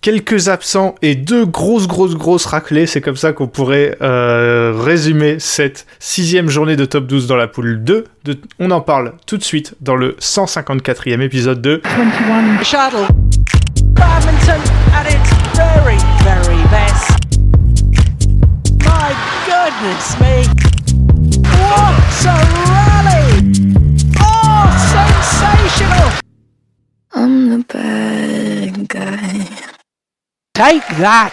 quelques absents et deux grosses, grosses, grosses raclées. C'est comme ça qu'on pourrait euh, résumer cette sixième journée de top 12 dans la poule 2. De... On en parle tout de suite dans le 154e épisode de 21 Shuttle. Badminton at its very, very best. My goodness me. What a rally! Oh, sensational! I'm the bad guy. Take that!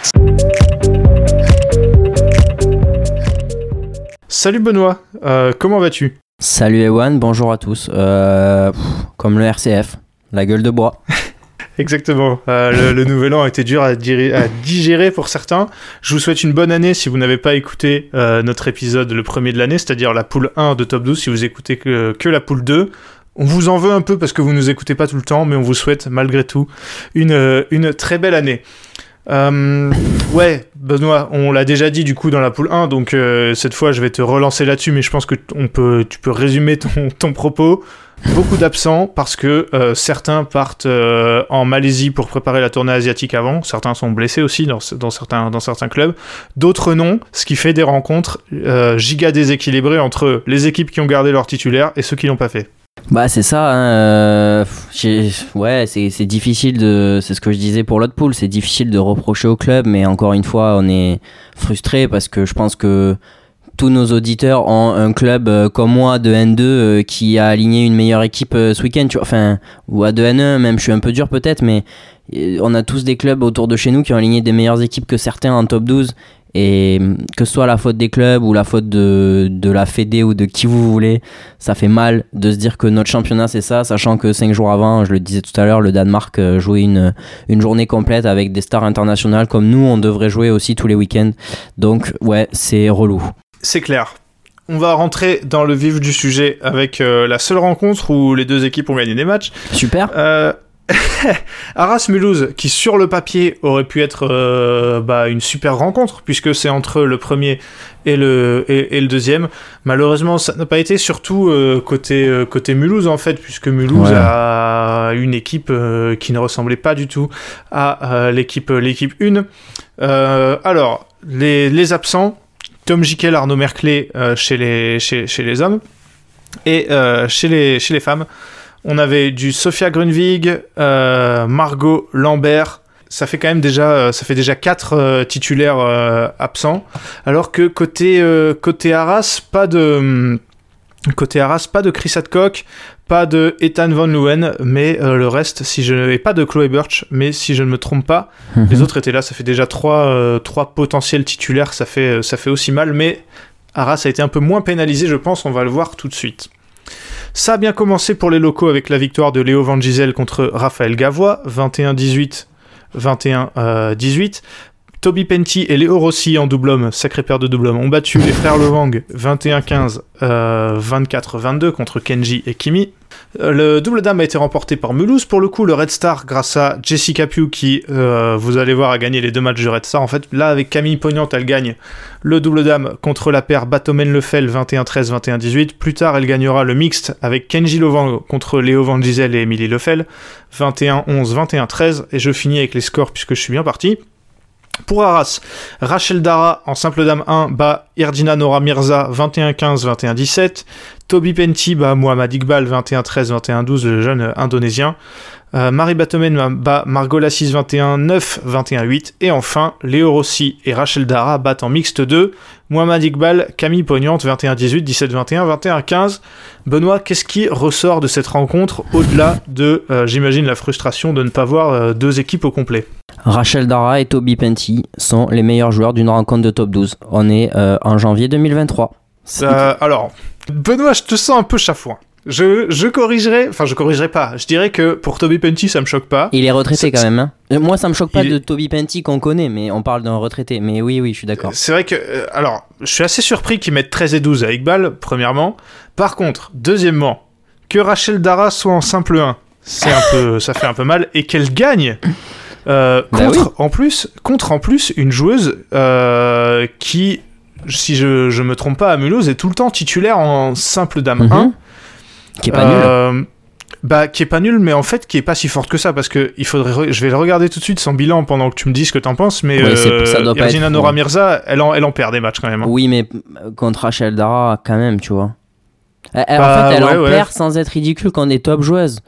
Salut Benoît, euh, comment vas-tu? Salut Ewan, bonjour à tous. Euh, pff, comme le RCF, la gueule de bois. Exactement. Euh, le, le nouvel an a été dur à, digérer pour certains. Je vous souhaite une bonne année si vous n'avez pas écouté euh, notre épisode, le premier de l'année, c'est-à-dire la poule 1 de Top 12, si vous écoutez que, que la poule 2. On vous en veut un peu parce que vous nous écoutez pas tout le temps, mais on vous souhaite malgré tout une, une très belle année. Euh, ouais, Benoît, on l'a déjà dit du coup dans la poule 1, donc euh, cette fois je vais te relancer là-dessus, mais je pense que on peut, tu peux résumer ton, propos. Beaucoup d'absents parce que euh, certains partent euh, en Malaisie pour préparer la tournée asiatique avant, certains sont blessés aussi dans, ce- dans, certains, clubs, d'autres non, ce qui fait des rencontres giga déséquilibrées entre les équipes qui ont gardé leur titulaire et ceux qui l'ont pas fait. Bah c'est ça, hein, euh, ouais, c'est difficile de, c'est ce que je disais pour l'autre pool, c'est difficile de reprocher au club, mais encore une fois, on est frustré parce que je pense que tous nos auditeurs ont un club euh, comme moi de N2 euh, qui a aligné une meilleure équipe ce week-end, enfin, ou à de N1 même, je suis un peu dur peut-être, mais on a tous des clubs autour de chez nous qui ont aligné des meilleures équipes que certains en top 12. Et hum, que ce soit la faute des clubs ou la faute de, de la Fédé ou de qui vous voulez, ça fait mal de se dire que notre championnat c'est ça, sachant que 5 jours avant, je le disais tout à l'heure, le Danemark euh, jouait une, une journée complète avec des stars internationales comme nous, on devrait jouer aussi tous les week-ends. Donc ouais, c'est relou. C'est clair. On va rentrer dans le vif du sujet avec euh, la seule rencontre où les deux équipes ont gagné des matchs. Super. Euh, Arras Mulhouse, qui sur le papier aurait pu être euh, bah, une super rencontre, puisque c'est entre le premier et le, et, et le deuxième. Malheureusement, ça n'a pas été, surtout euh, côté, euh, côté Mulhouse, en fait, puisque Mulhouse Ouais. a une équipe qui ne ressemblait pas du tout à l'équipe l'équipe 1. Euh, alors, les, les absents, Tom Jikel, Arnaud Merclé chez, les, chez, chez les hommes, et chez, les, chez les femmes, on avait du Sophia Grunwig, euh, Margot Lambert. Ça fait quand même déjà, euh, ça fait déjà quatre euh, titulaires absents. Alors que côté côté Arras, pas de hum, côté Arras, pas de Chris Hadcock, pas de Ethan Van Leeuwen, mais euh, le reste, si je et pas de Chloé Birch, mais si je ne me trompe pas, les autres étaient là. Ça fait déjà trois euh, trois potentiels titulaires. Ça fait ça fait aussi mal, mais Arras a été un peu moins pénalisé, je pense. On va le voir tout de suite. Ça a bien commencé pour les locaux avec la victoire de Léo Van Gisel contre Raphaël Gavois, 21-18, 21-18. Toby Penty et Léo Rossi en double homme, sacré paire de double homme, ont battu les frères Levang 21-15, euh, 24-22 contre Kenji et Kimi. Euh, Le double dame a été remporté par Mulhouse pour le coup, le Red Star grâce à Jessica Pugh qui, euh, vous allez voir, a gagné les deux matchs du Red Star. En fait, là avec Camille Pognante, elle gagne le double dame contre la paire Batomen Lefel 21-13, 21-18. Plus tard, elle gagnera le mixte avec Kenji Lovang contre Léo Van Gisel et Emily Lefel 21-11, 21-13. Et je finis avec les scores puisque je suis bien parti. Pour Arras, Rachel Dara en simple dame 1 bat Irdina Nora Mirza 21-15, 21-17. Toby Penty bat Mohamed Iqbal 21-13, 21-12, le jeune indonésien. Euh, Marie Batomen bat Margot Lassis 21-9, 21-8. Et enfin, Léo Rossi et Rachel Dara battent en mixte 2. Mohamed Iqbal, Camille Pognante 21-18, 17-21, 21-15. Benoît, qu'est-ce qui ressort de cette rencontre au-delà de, euh, j'imagine, la frustration de ne pas voir euh, deux équipes au complet? Rachel Dara et Toby Penty sont les meilleurs joueurs d'une rencontre de top 12. On est euh, en janvier 2023. Euh, alors, Benoît, je te sens un peu chafouin. Je, je corrigerai, enfin je corrigerai pas. Je dirais que pour Toby Penty, ça me choque pas. Il est retraité quand même. hein. Moi, ça me choque pas Il de Toby Penty qu'on connaît, mais on parle d'un retraité. Mais oui, oui, je suis d'accord. C'est vrai que, euh, alors, je suis assez surpris qu'ils mettent 13 et 12 à Iqbal, premièrement. Par contre, deuxièmement, que Rachel Dara soit en simple 1, c'est un peu, ça fait un peu mal, et qu'elle gagne. euh, Bah contre, en plus, contre en plus une joueuse euh, qui, si je, je me trompe pas, à Mulhouse est tout le temps titulaire en simple dame Mhm. 1. Qui est pas nul. Euh, Bah, qui est pas nul, mais en fait, qui est pas si forte que ça, parce que il faudrait. re- Je vais le regarder tout de suite son bilan pendant que tu me dis ce que t'en penses, mais Ouais, c'est- euh, ça doit pas Irgina être- Nora Mirza, elle en, elle en perd des matchs quand même. hein. Oui, mais euh, contre Rachel Dara, quand même, tu vois. Elle- elle- Bah, en fait, elle ouais, en ouais. perd sans être ridicule quand des top joueuses.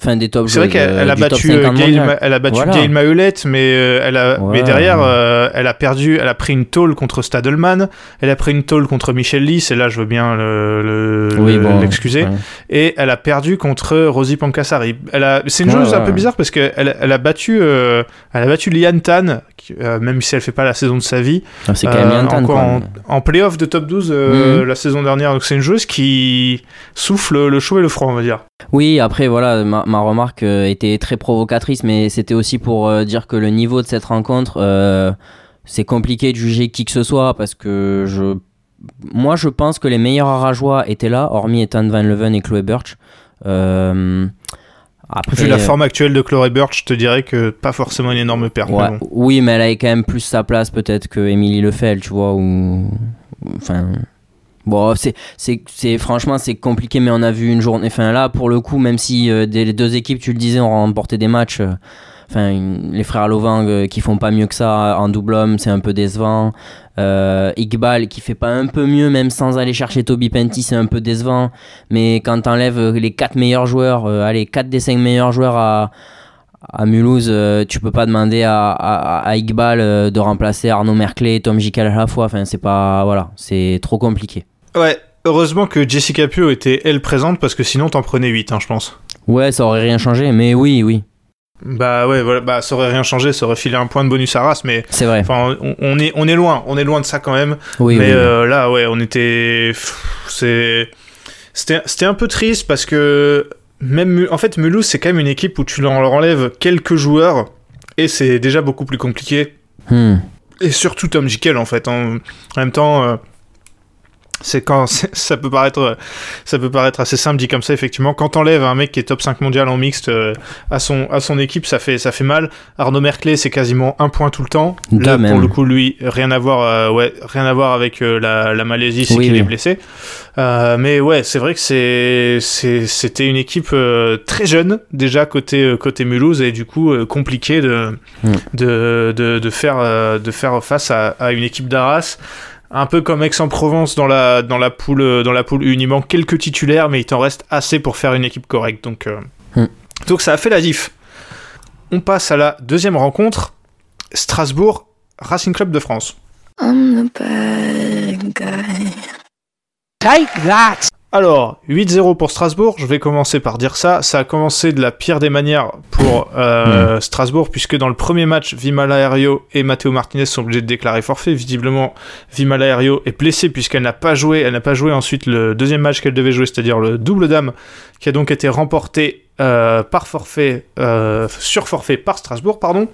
Enfin, des top joueuses. C'est vrai qu'elle euh, a battu 50 euh, Gail, elle a battu Voilà. Gail Maulette, mais euh, elle a, Ouais. mais derrière, euh, elle a perdu, elle a pris une tôle contre Stadelman, elle a pris une tôle contre Michel Lys, et là je veux bien le- le- Oui, le- bon, l'excuser, ouais. et elle a perdu contre Rosie Pancassari. C'est une Ouais, joueuse un peu bizarre parce qu'elle elle, a battu, euh, elle a battu Liane Tan, euh, même si elle fait pas la saison de sa vie, Ah, C'est quand même euh, quoi. en, en playoff de top 12 euh, Mhm. la saison dernière. Donc c'est une joueuse qui souffle le chaud et le froid, on va dire. Oui, après, voilà, ma, ma remarque était très provocatrice, mais c'était aussi pour dire que le niveau de cette rencontre, c'est compliqué de juger qui que ce soit, parce que je. Moi, je pense que les meilleurs Arajois étaient là, hormis Ethan Van Leven et Chloé Birch. Euh, après, Vu la euh, forme actuelle de Chloé Birch, je te dirais que pas forcément une énorme perte. mais Ouais, bon. Oui, mais elle avait quand même plus sa place peut-être que Émilie Lefel, tu vois, ou... Enfin... Bon, c'est, c'est, c'est, franchement, c'est compliqué, mais on a vu une journée... Enfin, là, pour le coup, même si euh, des, les deux équipes, tu le disais, ont remporté des matchs... euh, Enfin, les frères Lovang euh, qui font pas mieux que ça en double homme, c'est un peu décevant. Euh, Iqbal qui fait pas un peu mieux, même sans aller chercher Toby Penty, c'est un peu décevant. Mais quand t'enlèves euh, les 4 meilleurs joueurs, euh, allez, 4 des 5 meilleurs joueurs à, à Mulhouse, euh, tu peux pas demander à, à, à Iqbal de remplacer Arnaud Merclé et Tom Jikel à la fois. Enfin, c'est pas. Voilà, c'est trop compliqué. Ouais, heureusement que Jessica Pio était elle présente parce que sinon t'en prenais 8, hein, je pense. Ouais, ça aurait rien changé, mais oui, oui, Bah ouais, voilà, bah ça aurait rien changé, ça aurait filé un point de bonus à Race, mais c'est vrai. enfin on, on est on est loin, on est loin de ça quand même. Oui, mais oui, oui. euh, là ouais, on était c'est c'était c'était un peu triste parce que même en fait Mulhouse c'est quand même une équipe où tu leur enlèves quelques joueurs et c'est déjà beaucoup plus compliqué. Hmm. Et surtout Tom Jikel en fait. En, en même temps, euh, c'est quand ça peut paraître ça peut paraître assez simple dit comme ça effectivement. Quand t'enlèves un mec qui est top 5 mondial en mixte euh, à son à son équipe, ça fait ça fait mal. Arnaud Merclé c'est quasiment un point tout le temps. Là même. pour le coup lui rien à voir euh, ouais rien à voir avec euh, la, la Malaisie c'est Oui, qu'il oui. est blessé. Euh, mais ouais c'est vrai que c'est c'est- c'était une équipe euh, très jeune déjà côté côté Mulhouse et du coup euh, compliqué de Mm. de, de, de faire, de faire face à, à une équipe d'Arras. Un peu comme Aix-en-Provence dans la, dans, la poule, euh, dans la poule 1, il manque quelques titulaires, mais il t'en reste assez pour faire une équipe correcte. Donc, euh, Hmm. donc ça a fait la diff. On passe à la deuxième rencontre, Strasbourg, Racing Club de France. I'm the bad guy. Take that! Alors, 8-0 pour Strasbourg, je vais commencer par dire ça. Ça a commencé de la pire des manières pour euh, Strasbourg, puisque dans le premier match, Vimala Aerio et Matteo Martinez sont obligés de déclarer forfait. Visiblement, Vimala Aerio est blessée puisqu'elle n'a pas joué. Elle n'a pas joué ensuite le deuxième match qu'elle devait jouer, c'est-à-dire le double dame, qui a donc été remporté euh, par forfait, euh, sur forfait par Strasbourg, pardon.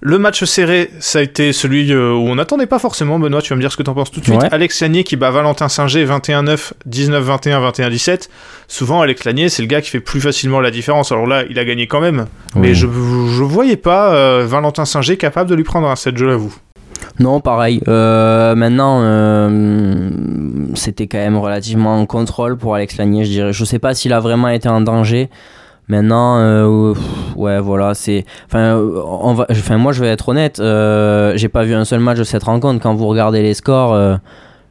Le match serré, ça a été celui euh, où on n'attendait pas forcément. Benoît, tu vas me dire ce que t'en penses tout de suite. Ouais. Alex Lanier qui bat Valentin Singer 21-9, 19-21, 21-17. Souvent, Alex Lanier, c'est le gars qui fait plus facilement la différence. Alors là, il a gagné quand même. Mais je, je voyais pas euh, Valentin Singer capable de lui prendre un set, je l'avoue. Non, pareil. Euh, maintenant, euh, c'était quand même relativement en contrôle pour Alex Lanier, je dirais. Je sais pas s'il a vraiment été en danger. Maintenant, euh, pff, ouais, voilà, c'est. Enfin, euh, on va. Enfin, moi, je vais être honnête. euh, J'ai pas vu un seul match de cette rencontre. Quand vous regardez les scores, euh,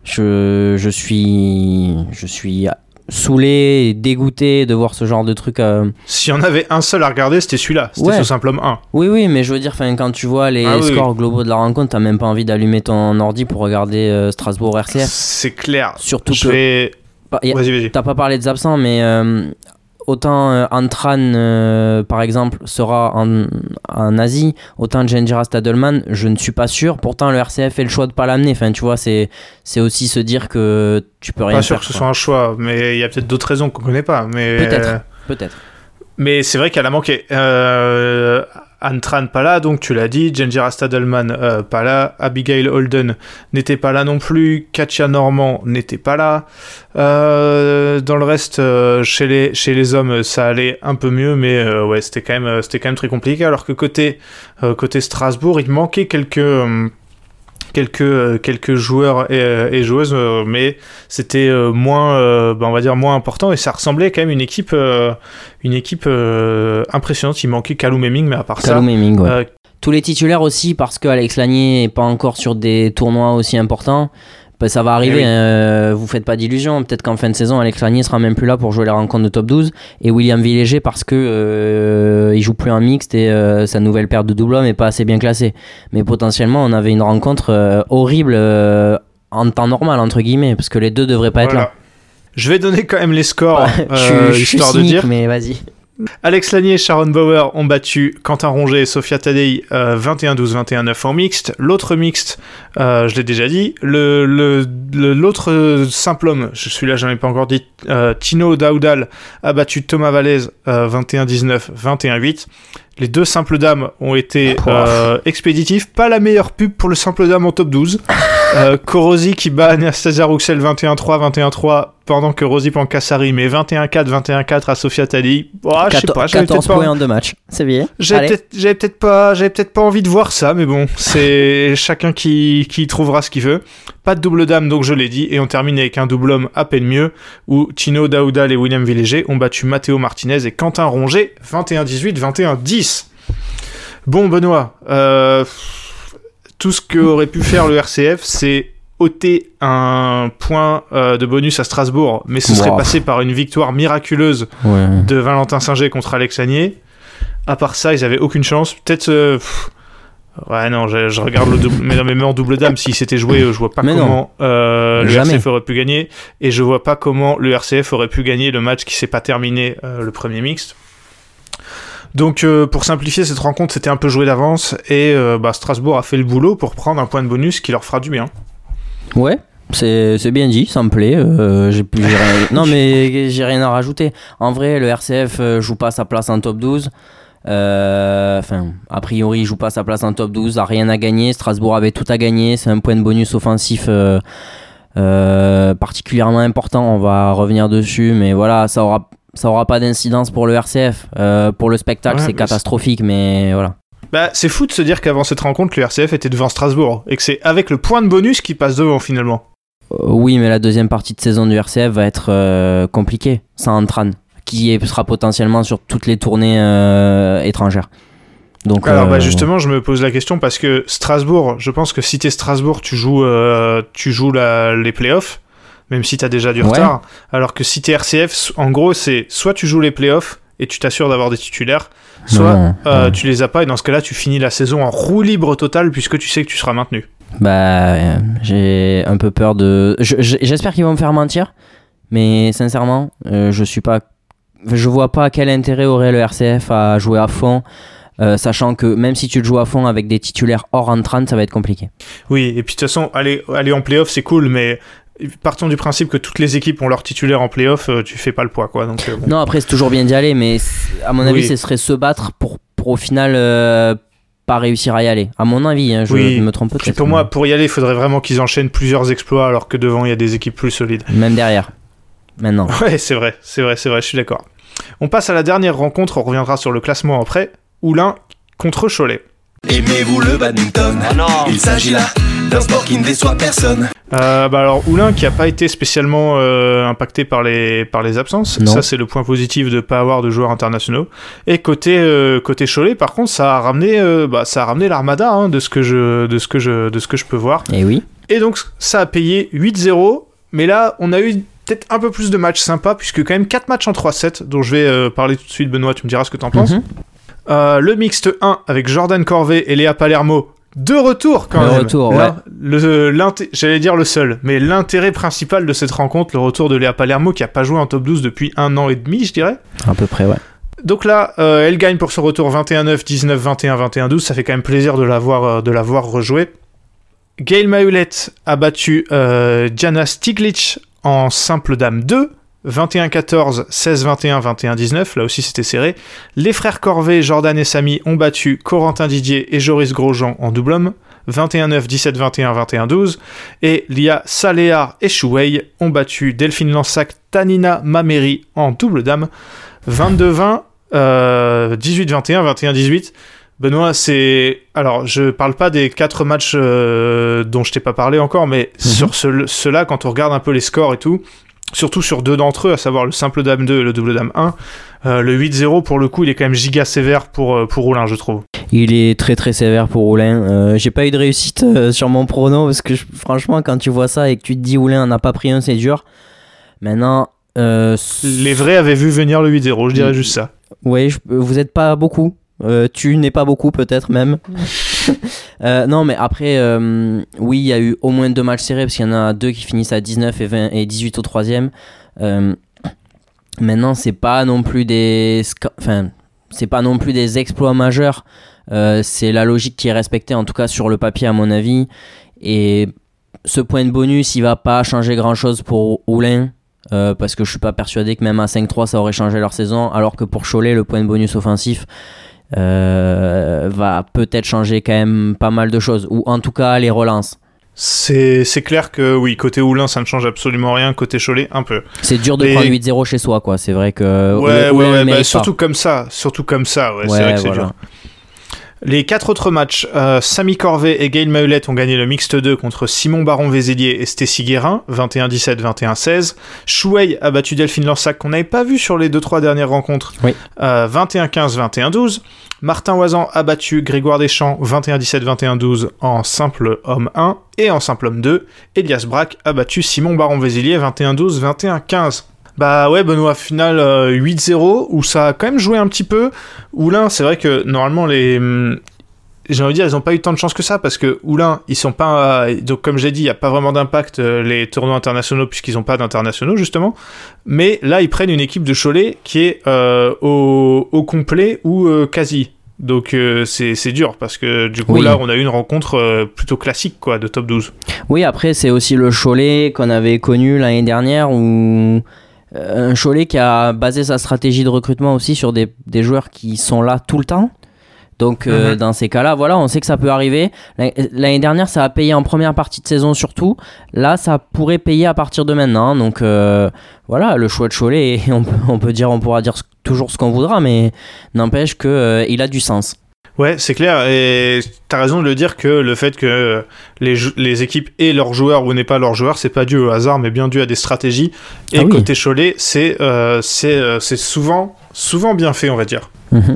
je, je suis, je suis saoulé et dégoûté de voir ce genre de truc. S'il y en avait un seul à regarder, c'était celui-là. C'était Ouais. ce simple homme 1. Oui, oui, mais je veux dire, enfin, quand tu vois les Ah oui, scores globaux de la rencontre, t'as même pas envie d'allumer ton ordi pour regarder Strasbourg RCF. C'est clair. Surtout Je que vais. T'as pas parlé des absents, mais euh, autant euh, Antran, euh, par exemple, sera en, en Asie, autant Genjira Stadelman, je ne suis pas sûr. Pourtant, le RCF fait le choix de pas l'amener. Enfin, tu vois, c'est aussi se dire que tu peux rien Pas sûr faire. que ce quoi. soit un choix, mais il y a peut-être d'autres raisons qu'on connaît pas. Mais Peut-être. Peut-être. Mais c'est vrai qu'elle a manqué. Euh, Antran pas là, donc tu l'as dit. Genjira Stadelman euh, pas là. Abigail Holden n'était pas là non plus. Katia Normand n'était pas là. Euh, dans le reste, euh, chez, les, chez les hommes, ça allait un peu mieux, mais ouais, c'était quand, même, quand même très compliqué. Alors que côté, côté Strasbourg, il manquait quelques. Quelques, euh, quelques joueurs et, euh, et joueuses, euh, mais c'était moins, bah, on va dire, moins important et ça ressemblait quand même une équipe, une équipe impressionnante. Il manquait Kalou Meming, mais à part ça, Kalou Meming, ouais. euh, Tous les titulaires aussi, parce que Alex Lanier est pas encore sur des tournois aussi importants. Bah, ça va arriver, Eh oui. euh, vous faites pas d'illusions. Peut-être qu'en fin de saison, Alex Lanier sera même plus là pour jouer la rencontre de top 12. Et William Villéger parce que euh, il joue plus en mixte et euh, sa nouvelle paire de double homme est pas assez bien classée. Mais potentiellement, on avait une rencontre euh, horrible euh, en temps normal, entre guillemets, parce que les deux devraient pas être là. Je vais donner quand même les scores, je suis- euh, je suis histoire de cynique, dire. mais vas-y. Alex Lanier et Sharon Bauer ont battu Quentin Ronget et Sofia Tadei euh, 21-12, 21-9 en mixte. L'autre mixte, euh, je l'ai déjà dit. Le, le- le- l'autre euh, simple homme, je suis là, j'en ai pas encore dit, euh, Tino Daudal a battu Thomas Vallès euh, 21-19, 21-8. Les deux simples dames ont été euh, expéditifs. Pas la meilleure pub pour le simple dame en top 12. Euh, Korosi qui bat Anastasia Rouxel 21-3, 21-3 pendant que Rosie Pancassari met 21-4, 21-4 à Sofia Tadei. Oh, je sais pas, j'avais 14 peut-être points pas, en deux matchs. C'est bien. peut-être, pas, j'avais peut-être pas envie de voir ça, mais bon, c'est chacun qui, qui trouvera ce qu'il veut. Pas de double dame, donc je l'ai dit, et on termine avec un double homme à peine mieux, où Tino Daoudal et William Villéger ont battu Matteo Martinez et Quentin Ronget 21-18, 21-10. Bon, Benoît, euh, tout ce que aurait pu faire le RCF, c'est ôter un point euh, de bonus à Strasbourg, mais ce serait Wow. passé par une victoire miraculeuse Ouais. de Valentin Singer contre Alex Agnier. À part ça, ils avaient aucune chance. Peut-être. euh, ouais, non, je, je regarde le double. Mais non, mais même en double dame, s'il s'était joué, je vois pas Mais comment euh, le Jamais. RCF aurait pu gagner. Et je vois pas comment le RCF aurait pu gagner le match qui s'est pas terminé, le premier mixte. Donc, euh, pour simplifier, cette rencontre, c'était un peu joué d'avance. Et euh, bah, Strasbourg a fait le boulot pour prendre un point de bonus qui leur fera du bien. Ouais, c'est bien dit, ça me plaît. euh, Non, mais j'ai rien à rajouter. En vrai, le RCF joue pas sa place en top 12. Euh, Enfin, a priori, joue pas sa place en top 12, a rien à gagner. Strasbourg avait tout à gagner. C'est un point de bonus offensif particulièrement important. On va revenir dessus, mais voilà, ça aura, ça aura pas d'incidence pour le RCF. Euh, pour le spectacle, Ouais, c'est catastrophique, mais voilà. Bah, c'est fou de se dire qu'avant cette rencontre, le RCF était devant Strasbourg. Et que c'est avec le point de bonus qui passe devant finalement. Euh, oui, mais la deuxième partie de saison du RCF va être euh, compliquée sans Antran, qui sera potentiellement sur toutes les tournées étrangères. Donc, Alors bah justement, je me pose la question parce que Strasbourg, je pense que si t'es Strasbourg, tu joues, tu joues la- les playoffs, même si t'as déjà du Ouais. retard. Alors que si t'es RCF, en gros, c'est soit tu joues les playoffs et tu t'assures d'avoir des titulaires, soit euh, tu les as pas et dans ce cas-là, tu finis la saison en roue libre totale puisque tu sais que tu seras maintenu. Bah, euh, j'ai un peu peur de. je- je- J'espère qu'ils vont me faire mentir, mais sincèrement, euh, je suis pas. Je vois pas quel intérêt aurait le RCF à jouer à fond, euh, sachant que même si tu le joues à fond avec des titulaires hors entrant, ça va être compliqué. Oui, et puis de toute façon, aller, aller en playoff, c'est cool, mais partons du principe que toutes les équipes ont leur titulaire en playoff, euh, tu fais pas le poids, quoi. Donc, euh, bon. Non, après, c'est toujours bien d'y aller, mais à mon avis, Oui. ce serait se battre pour, pour au final euh, pas réussir à y aller. À mon avis, hein, je Oui. me trompe peut-être. pour moi, pour y aller, il faudrait vraiment qu'ils enchaînent plusieurs exploits alors que devant, il y a des équipes plus solides. Même derrière. Maintenant. Ouais, c'est vrai, c'est vrai, c'est vrai, je suis d'accord. On passe à la dernière rencontre, on reviendra sur le classement après. Oulin contre Cholet. Aimez-vous le badminton? Il s'agit là d'un sport qui ne déçoit personne. Euh, bah alors Oulin qui a pas été spécialement euh, impacté par les par les absences, Non. ça c'est le point positif de pas avoir de joueurs internationaux. Et côté euh, côté Cholet par contre ça a ramené euh, bah, ça a ramené l'armada hein, de ce que je de ce que je de ce que je peux voir. Et oui. Et donc ça a payé 8-0, mais là on a eu peut-être un peu plus de matchs sympas puisque quand même 4 matchs en 3-7 dont je vais euh, parler tout de suite Benoît, tu me diras ce que t'en penses. Mhm. Euh, le mixte 1 avec Jordan Corvée et Léa Palermo. De retour quand De même. retour, Là, le- J'allais dire le seul, mais l'intérêt principal de cette rencontre, le retour de Léa Palermo qui a pas joué en top 12 depuis un an et demi, je dirais. À peu près, ouais. Donc là, euh, elle gagne pour ce retour 21-9, 19, 21, 21, 12. Ça fait quand même plaisir de la voir, euh, de la voir rejouer. Gail Mahulette a battu euh, Diana Stiglitz en simple dame 2. 21-14, 16-21, 21-19, là aussi c'était serré. Les frères Corvée, Jordan et Samy ont battu Corentin Didier et Joris Grosjean en double homme. 21-9, 17-21, 21-12. Et Lia Saléar et Chouei ont battu Delphine Lansac, Tanina Mameri en double dame. 22-20, euh, 18-21, 21-18. Benoît, c'est. Alors, je parle pas des quatre matchs euh, dont je t'ai pas parlé encore, mais Mhm. sur ce- ceux-là, quand on regarde un peu les scores et tout, surtout sur deux d'entre eux, à savoir le simple dame 2 et le double dame 1, euh, le 8-0, pour le coup, il est quand même giga sévère pour, euh, pour Roulin, je trouve. Il est très très sévère pour Oulin. Euh, J'ai pas eu de réussite euh, sur mon prono parce que je- franchement, quand tu vois ça et que tu te dis Oulin n'a pas pris un, c'est dur. Maintenant, euh, Les vrais avaient vu venir le 8-0, je dirais Mm. juste ça. Oui, je- vous êtes pas beaucoup. Euh, tu n'es pas beaucoup peut-être même. Euh, non, mais après, euh, oui, il y a eu au moins deux matchs serrés parce qu'il y en a deux qui finissent à 19 et, 20 et 18 au troisième. Euh, maintenant, c'est pas non plus des, enfin, c'est pas non plus des exploits majeurs. Euh, c'est la logique qui est respectée en tout cas sur le papier à mon avis. Et ce point de bonus, il va pas changer grand chose pour Oulin. Parce que je suis pas persuadé que même à 5-3 ça aurait changé leur saison, alors que pour Cholet, le point de bonus offensif va peut-être changer quand même pas mal de choses, ou en tout cas les relances. C'est c'est clair que oui, côté Oulin, ça ne change absolument rien, côté Cholet, un peu. C'est dur de prendre 8-0 chez soi, quoi. C'est vrai que. Ouais, Oulin- ouais, Oulin ouais, bah, surtout comme ça, surtout comme ça, ouais, c'est vrai que c'est dur. Les quatre autres matchs, euh, Samy Corvet et Gail Maulette ont gagné le mixte 2 contre Simon Baron-Vézélier et Stécie Guérin, 21-17, 21-16. Chouey a battu Delphine Lansac, qu'on n'avait pas vu sur les deux trois dernières rencontres, Oui. euh, 21-15, 21-12. Martin Oisan a battu Grégoire Deschamps, 21-17, 21-12 en simple homme 1. Et en simple homme 2, Elias Braque a battu Simon Baron-Vézélier, 21-12, 21-15. Bah ouais, Benoît, final euh, 8-0, où ça a quand même joué un petit peu. Oulin, c'est vrai que normalement, les. hum, J'ai envie de dire, ils n'ont pas eu tant de chance que ça, parce que Oulin, ils sont pas. Donc, comme j'ai dit, il n'y a pas vraiment d'impact, euh, les tournois internationaux, puisqu'ils n'ont pas d'internationaux, justement. Mais là, ils prennent une équipe de Cholet qui est euh, au, au complet ou euh, quasi. Donc, euh, c'est c'est dur, parce que du coup, Oui. là, on a eu une rencontre euh, plutôt classique, quoi, de top 12. Oui, après, c'est aussi le Cholet qu'on avait connu l'année dernière, où. Euh, Un Cholet qui a basé sa stratégie de recrutement aussi sur des, des joueurs qui sont là tout le temps. Donc, euh, Mhm. dans ces cas-là, voilà, on sait que ça peut arriver. L'année- dernière, ça a payé en première partie de saison surtout. Là, ça pourrait payer à partir de maintenant. Donc, euh, voilà, le choix de Cholet, et on peut, on peut dire, on pourra dire toujours ce qu'on voudra, mais n'empêche que euh, il a du sens. Ouais, c'est clair, et t'as raison de le dire que le fait que les, les équipes aient leurs joueurs ou n'aient pas leurs joueurs, c'est pas dû au hasard, mais bien dû à des stratégies. Et Ah oui. côté Cholet, c'est euh, c'est euh, c'est souvent, souvent bien fait, on va dire. Mhm.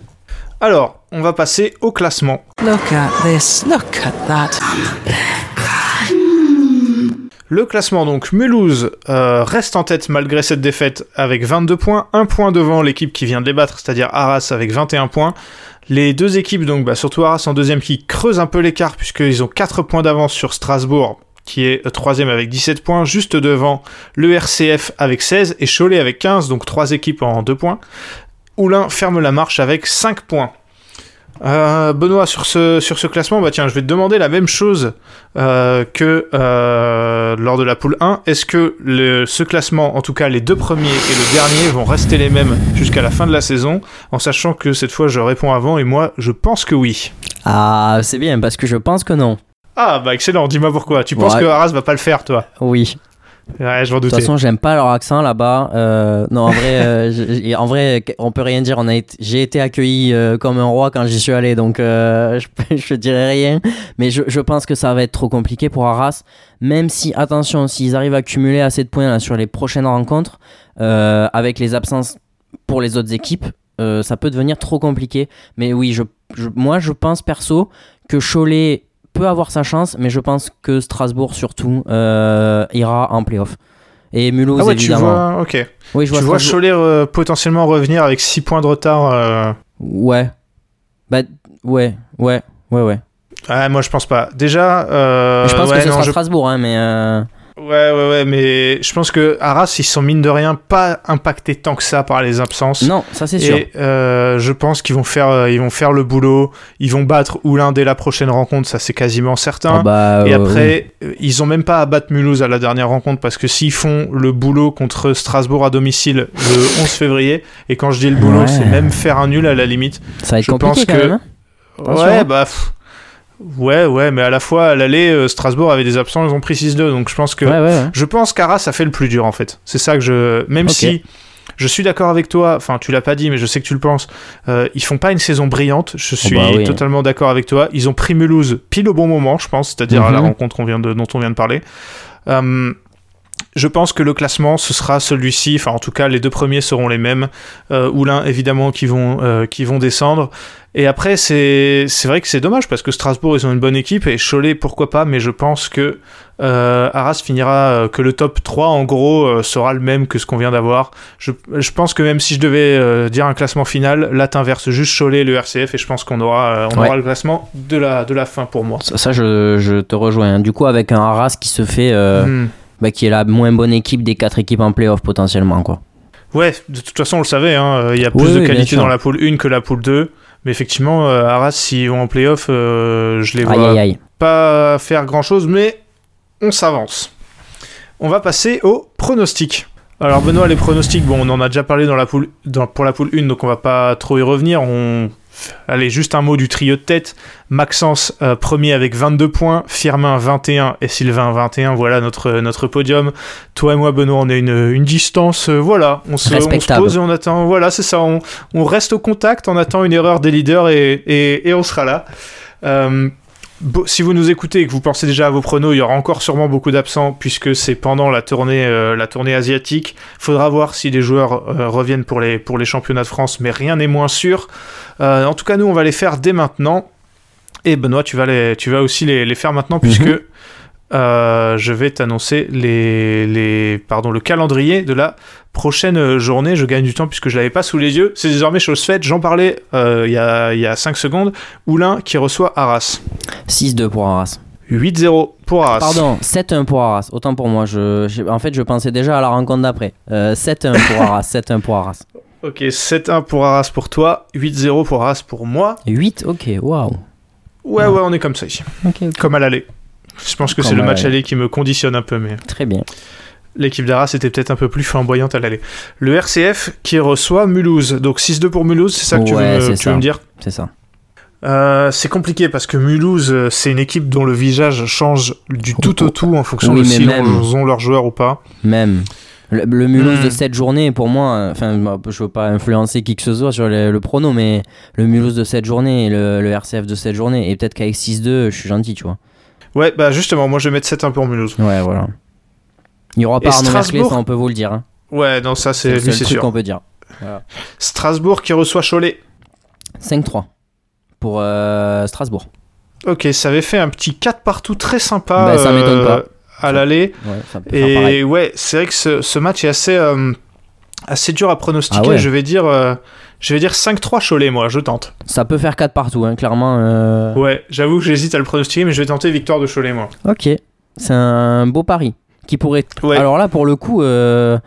Alors, on va passer au classement. Look at this. Look at that. Le classement, donc, Mulhouse euh, reste en tête malgré cette défaite avec 22 points, un point devant l'équipe qui vient de les battre, c'est-à-dire Arras avec 21 points. Les deux équipes, donc bah, surtout Arras en deuxième, qui creusent un peu l'écart puisqu'ils ont 4 points d'avance sur Strasbourg, qui est euh, troisième avec 17 points, juste devant le RCF avec 16 et Cholet avec 15, donc trois équipes en 2 points. Oulin ferme la marche avec 5 points. Euh, Benoît, sur ce, sur ce classement, bah tiens, je vais te demander la même chose euh, que euh, lors de la poule 1. Est-ce que le, ce classement, en tout cas les deux premiers et le dernier, vont rester les mêmes jusqu'à la fin de la saison En sachant que cette fois je réponds avant et moi je pense que oui. Ah, c'est bien, parce que je pense que non. Ah bah excellent, dis-moi pourquoi. Tu penses que Arras va pas le faire toi? Oui. Ouais, je m'en De toute façon, j'aime pas leur accent là-bas. Euh, non, en vrai, euh, en vrai, on peut rien dire. On a été- j'ai été accueilli euh, comme un roi quand j'y suis allé, donc euh, je, je dirais rien. Mais je, je pense que ça va être trop compliqué pour Arras. Même si, attention, s'ils arrivent à cumuler assez de points là, sur les prochaines rencontres, avec les absences pour les autres équipes, ça peut devenir trop compliqué. Mais oui, je- moi, je pense perso que Cholet peut avoir sa chance, mais je pense que Strasbourg surtout euh, ira en playoff. Et Mulhouse, Ah ouais, tu évidemment. vois, ok. oui, je tu vois. Cholet euh, potentiellement revenir avec 6 points de retard. euh, Ouais. Bah, ouais, ouais, ouais, ouais. Ah, moi je pense pas. Déjà, je pense ouais, que ce non, sera je- Strasbourg, hein, mais. Ouais, ouais, ouais, mais je pense que Arras, ils sont mine de rien pas impactés tant que ça par les absences. Non, ça c'est sûr. Et euh, je pense qu'ils vont faire, euh, ils vont faire le boulot. Ils vont battre Oulin dès la prochaine rencontre, ça c'est quasiment certain. Ah bah, Et euh, après, ils ont même pas à battre Mulhouse à la dernière rencontre parce que s'ils font le boulot contre Strasbourg à domicile le 11 février, et quand je dis le boulot, Ouais. c'est même faire un nul à la limite. ça va être je compliqué pense quand que- même. hein. Ouais, hein. bah. pff, Ouais, ouais, mais à la fois à l'aller, euh, Strasbourg avait des absents, ils ont pris 6-2, donc je pense que Ouais, ouais, ouais. je pense qu'Arras a fait le plus dur en fait. C'est ça que je. Même si Je suis d'accord avec toi, enfin tu l'as pas dit mais je sais que tu le penses, euh, ils font pas une saison brillante, je suis bah oui. totalement d'accord avec toi. Ils ont pris Mulhouse pile au bon moment, je pense, c'est-à-dire à la Mhm. rencontre qu'on vient de, dont on vient de parler. Euh, je pense que le classement, ce sera celui-ci. Enfin, en tout cas, les deux premiers seront les mêmes. Euh, Oulin, évidemment, qui vont, euh, qui vont descendre. Et après, c'est c'est vrai que c'est dommage parce que Strasbourg, ils ont une bonne équipe et Cholet, pourquoi pas. Mais je pense que euh, Arras finira, euh, que le top 3, en gros, sera le même que ce qu'on vient d'avoir. Je, je pense que même si je devais dire un classement final, là, t'inverses juste Cholet et le RCF et je pense qu'on aura, on Ouais. aura le classement de la, de la fin pour moi. Ça, ça, je, je te rejoins. Du coup, avec un Arras qui se fait, Hmm. Bah, qui est la moins bonne équipe des quatre équipes en playoff potentiellement, quoi. Ouais, de toute façon, on le savait, hein, il y a plus Oui, de oui, qualité dans la poule 1 que la poule 2. Mais effectivement, euh, Arras, s'ils vont en playoff, euh, je les vois Aïe aïe aïe. pas faire grand chose, mais on s'avance. On va passer au pronostic. Alors Benoît, les pronostics, bon, on en a déjà parlé dans la poule, dans- pour la poule 1, donc on va pas trop y revenir. On... Allez, juste un mot du trio de tête. Maxence, euh, premier avec 22 points, Firmin 21 et Sylvain 21. Voilà notre, notre podium. Toi et moi, Benoît, on a une, une distance. euh, voilà, on se, on se Respectable. pose et on attend. Voilà, c'est ça. On, on reste au contact, on attend une erreur des leaders et, et, et on sera là. Euh, si vous nous écoutez et que vous pensez déjà à vos pronos, il y aura encore sûrement beaucoup d'absents puisque c'est pendant la tournée, euh, la tournée asiatique. Faudra voir si les joueurs euh, reviennent pour les, pour les championnats de France, mais rien n'est moins sûr. Euh, en tout cas, nous, on va les faire dès maintenant. Et Benoît, tu vas, les, tu vas aussi les, les faire maintenant puisque Mhm. Euh, je vais t'annoncer les, les, pardon, le calendrier de la prochaine euh, journée. Je gagne du temps puisque je l'avais pas sous les yeux. C'est désormais chose faite. J'en parlais euh, il y, a, il y a 5 secondes. Oulin qui reçoit Arras. 6-2 pour Arras. 8-0 pour Arras. Pardon, 7-1 pour Arras. Autant pour moi. Je, j'ai- en fait, je pensais déjà à la rencontre d'après. Euh, 7-1 pour Arras. 7-1 pour Arras. Ok, 7-1 pour Arras pour toi, 8-0 pour Arras pour moi. 8 Ok, waouh. Ouais, ouais, on est comme ça ici. Ok, ok. Comme à l'aller. Je pense que c'est le match aller qui me conditionne un peu, mais Très bien. l'équipe d'Arras était peut-être un peu plus flamboyante à l'aller. Le RCF qui reçoit Mulhouse. Donc 6-2 pour Mulhouse, c'est ça que tu, Ouais, veux, tu me dire? C'est ça. Euh, c'est compliqué parce que Mulhouse, euh, c'est une équipe dont le visage change du tout au tout en fonction Oui, de si ils ont leurs joueurs ou pas. Même. Le, le Mulhouse Hmm. de cette journée, pour moi, euh, enfin, je veux pas influencer qui que ce soit sur le, le prono, mais le Mulhouse de cette journée et le, le RCF de cette journée, et peut-être qu'avec 6-2, je suis gentil, tu vois. Ouais, bah justement, moi je vais mettre 7-1 pour Mulhouse. Ouais, voilà. Il y aura Et pas Arnaud Merclé, Strasbourg ça on peut vous le dire. hein. Ouais, non, ça C'est c'est le truc sûr. qu'on peut dire. Strasbourg qui reçoit Cholet. 5-3 pour euh, Strasbourg. Ok, ça avait fait un petit 4 partout très sympa. Bah, ça m'étonne pas. À l'aller. Ouais, Et pareil. ouais, c'est vrai que ce, ce match est assez, euh, assez dur à pronostiquer. Ah ouais. Je vais dire, euh, je vais dire 5-3 Cholet, moi, je tente. Ça peut faire 4 partout, hein, clairement. euh. Ouais, j'avoue que j'hésite à le pronostiquer, mais je vais tenter victoire de Cholet, moi. Ok, c'est un beau pari qui pourrait. Ouais. Alors là, pour le coup, euh,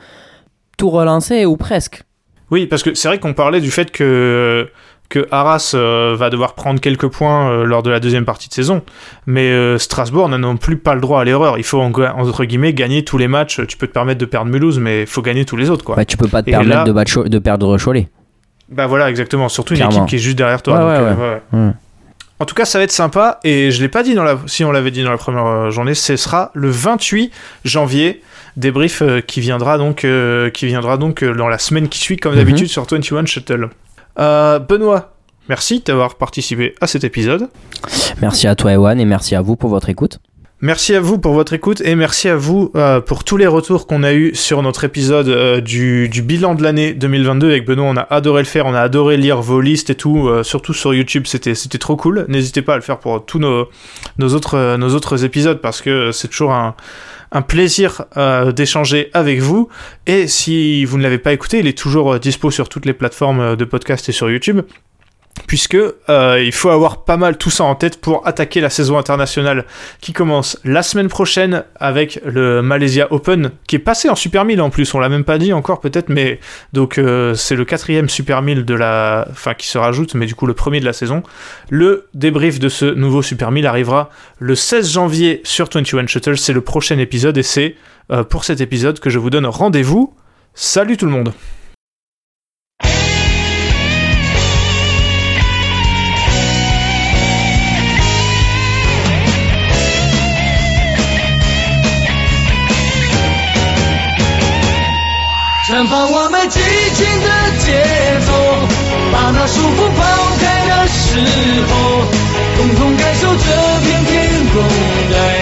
tout relancer ou presque. Oui, parce que c'est vrai qu'on parlait du fait que, que Arras euh, va devoir prendre quelques points lors de la deuxième partie de saison, mais Strasbourg n'a non plus pas le droit à l'erreur. Il faut, en- entre guillemets, gagner tous les matchs. Tu peux te permettre de perdre Mulhouse, mais il faut gagner tous les autres, quoi. Bah, tu peux pas te Et permettre là- de perdre Cholet. Bah voilà, exactement. Surtout une Clairement. équipe qui est juste derrière toi. Ouais, donc, ouais, euh, ouais. Ouais. En tout cas, ça va être sympa. Et je l'ai pas dit dans la. Si on l'avait dit dans la première euh, journée, ce sera le 28 janvier. Débrief euh, qui viendra donc, euh, qui viendra donc dans la semaine qui suit, comme Mhm. d'habitude, sur 21 Shuttle. Benoît, merci d'avoir participé à cet épisode. Merci à toi, Ewan, et merci à vous pour votre écoute. Merci à vous pour votre écoute et merci à vous euh, pour tous les retours qu'on a eu sur notre épisode euh, du, bilan de l'année 2022 avec Benoît. On a adoré le faire, on a adoré lire vos listes et tout, euh, surtout sur YouTube, c'était trop cool. N'hésitez pas à le faire pour tous nos, autres, épisodes parce que c'est toujours un, plaisir d'échanger avec vous. Et si vous ne l'avez pas écouté, il est toujours dispo sur toutes les plateformes de podcast et sur YouTube puisque euh, il faut avoir pas mal tout ça en tête pour attaquer la saison internationale qui commence la semaine prochaine avec le Malaysia Open qui est passé en Super 1000 en plus. On l'a même pas dit encore peut-être mais donc euh, c'est le quatrième Super 1000 de la enfin qui se rajoute mais du coup le premier de la saison. Le débrief de ce nouveau Super 1000 arrivera le 16 janvier sur 21 Shuttle c'est le prochain épisode et c'est euh, pour cet épisode que je vous donne rendez-vous. Salut tout le monde 把束缚抛开的时候共同感受这片天空的